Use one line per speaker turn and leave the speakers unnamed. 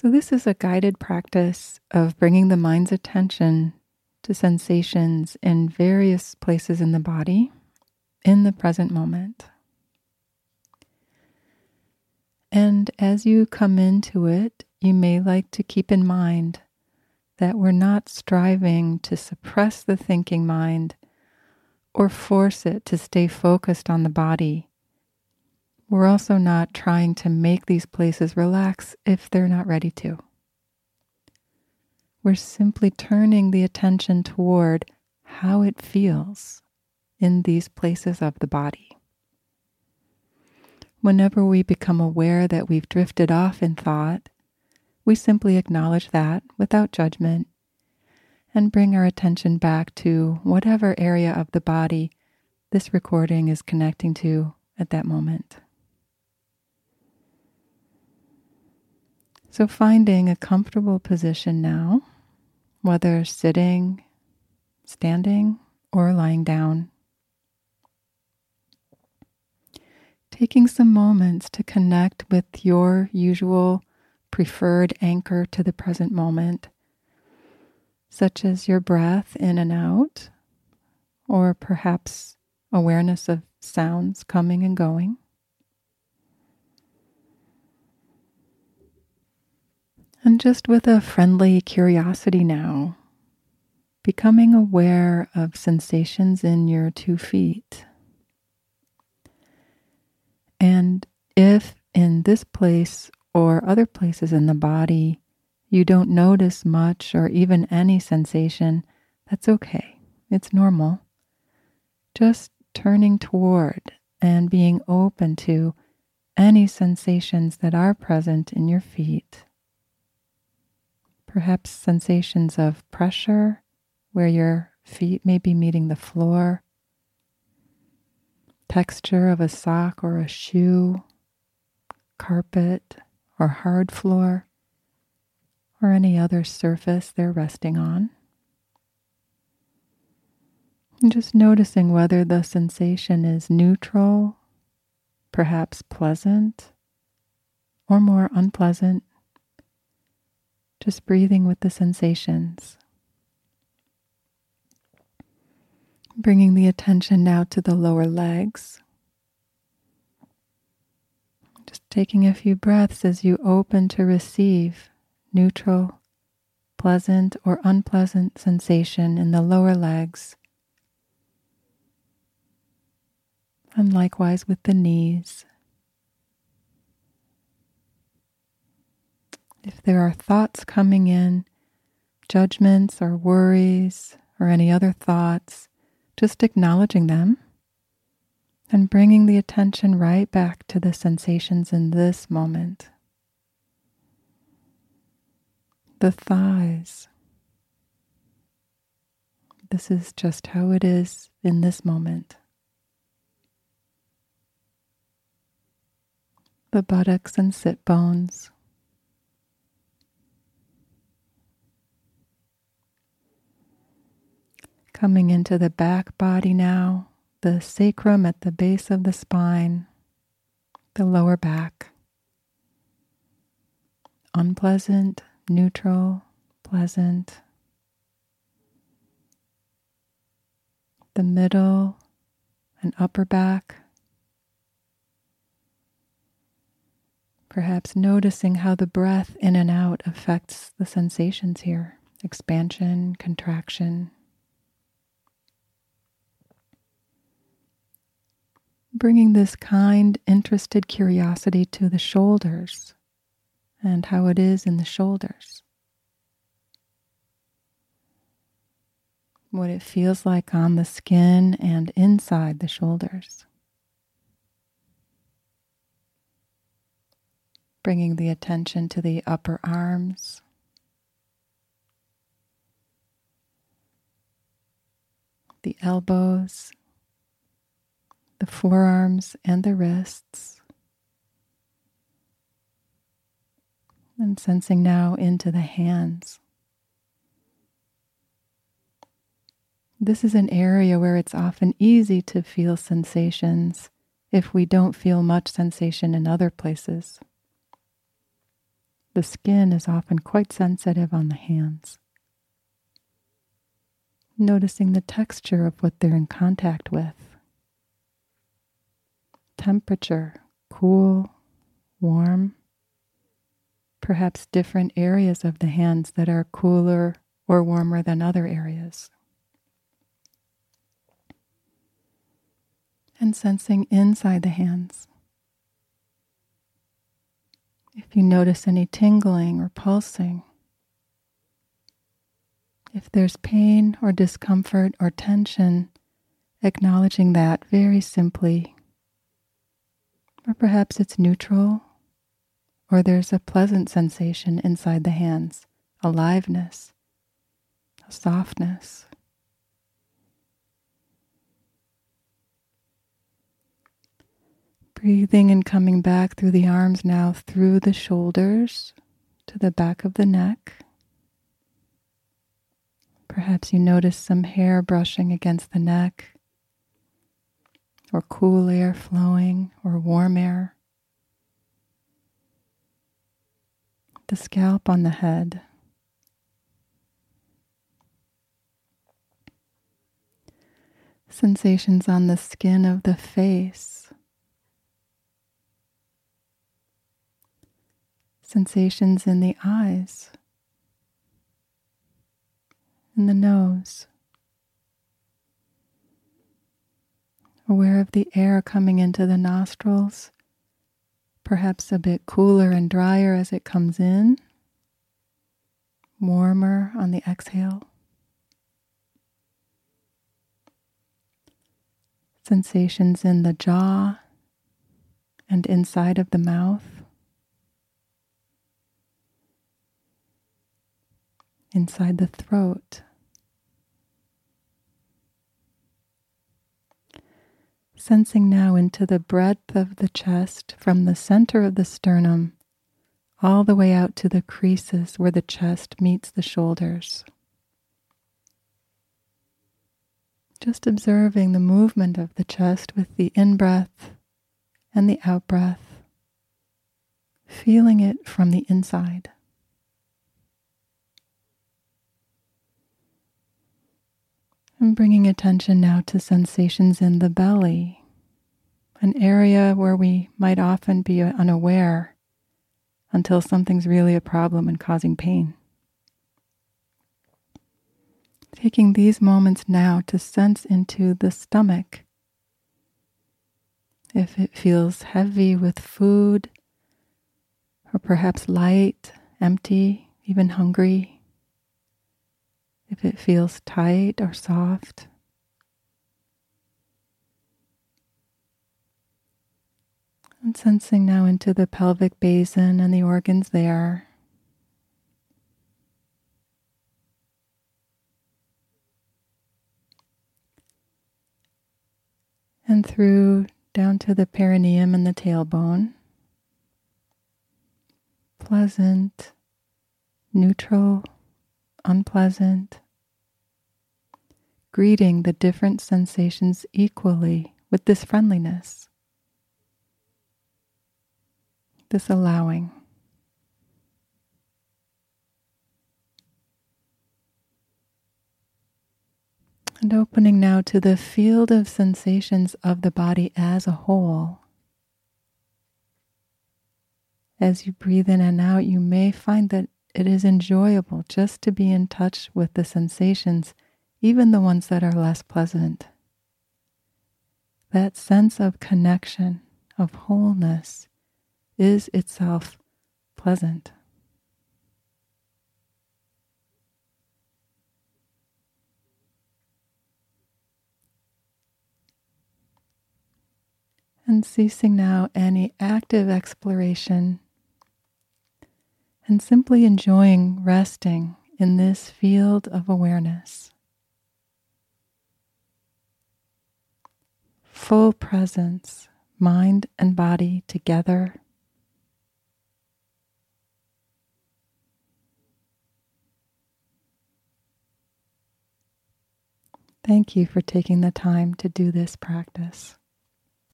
So, this is a guided practice of bringing the mind's attention to sensations in various places in the body in the present moment. And as you come into it, you may like to keep in mind that we're not striving to suppress the thinking mind or force it to stay focused on the body. We're also not trying to make these places relax if they're not ready to. We're simply turning the attention toward how it feels in these places of the body. Whenever we become aware that we've drifted off in thought, we simply acknowledge that without judgment and bring our attention back to whatever area of the body this recording is connecting to at that moment. So, finding a comfortable position now, whether sitting, standing, or lying down. Taking some moments to connect with your usual preferred anchor to the present moment, such as your breath in and out, or perhaps awareness of sounds coming and going. And just with a friendly curiosity now, becoming aware of sensations in your two feet. And if in this place or other places in the body you don't notice much or even any sensation, that's okay. It's normal. Just turning toward and being open to any sensations that are present in your feet. Perhaps sensations of pressure where your feet may be meeting the floor, texture of a sock or a shoe, carpet or hard floor, or any other surface they're resting on. And just noticing whether the sensation is neutral, perhaps pleasant, or more unpleasant. Just breathing with the sensations. Bringing the attention now to the lower legs. Just taking a few breaths as you open to receive neutral, pleasant, or unpleasant sensation in the lower legs. And likewise with the knees. If there are thoughts coming in, judgments or worries or any other thoughts, just acknowledging them and bringing the attention right back to the sensations in this moment. The thighs. This is just how it is in this moment. The buttocks and sit bones. Coming into the back body now, the sacrum at the base of the spine, the lower back. Unpleasant, neutral, pleasant. The middle and upper back. Perhaps noticing how the breath in and out affects the sensations here expansion, contraction. Bringing this kind, interested curiosity to the shoulders and how it is in the shoulders. What it feels like on the skin and inside the shoulders. Bringing the attention to the upper arms. The elbows the forearms and the wrists. And sensing now into the hands. This is an area where it's often easy to feel sensations if we don't feel much sensation in other places. The skin is often quite sensitive on the hands. Noticing the texture of what they're in contact with. Temperature, cool, warm. Perhaps different areas of the hands that are cooler or warmer than other areas. And sensing inside the hands. If you notice any tingling or pulsing, if there's pain or discomfort or tension, acknowledging that very simply. Or perhaps it's neutral, or there's a pleasant sensation inside the hands, aliveness, a softness. Breathing and coming back through the arms now through the shoulders to the back of the neck. Perhaps you notice some hair brushing against the neck, or cool air flowing, or warm air. The scalp on the head. Sensations on the skin of the face. sensations in the eyes, in the nose. Aware of the air coming into the nostrils, perhaps a bit cooler and drier as it comes in, warmer on the exhale. Sensations in the jaw and inside of the mouth. inside the throat. Sensing now into the breadth of the chest from the center of the sternum all the way out to the creases where the chest meets the shoulders. Just observing the movement of the chest with the in breath and the out breath, feeling it from the inside. And bringing attention now to sensations in the belly, an area where we might often be unaware until something's really a problem and causing pain. Taking these moments now to sense into the stomach. If it feels heavy with food, or perhaps light, empty, even hungry if it feels tight or soft. And sensing now into the pelvic basin and the organs there. And through down to the perineum and the tailbone. Pleasant, neutral unpleasant, greeting the different sensations equally with this friendliness, this allowing. And opening now to the field of sensations of the body as a whole. As you breathe in and out, you may find that it is enjoyable just to be in touch with the sensations, even the ones that are less pleasant. That sense of connection, of wholeness, is itself pleasant. And ceasing now any active exploration and simply enjoying resting in this field of awareness. Full presence, mind and body together. Thank you for taking the time to do this practice.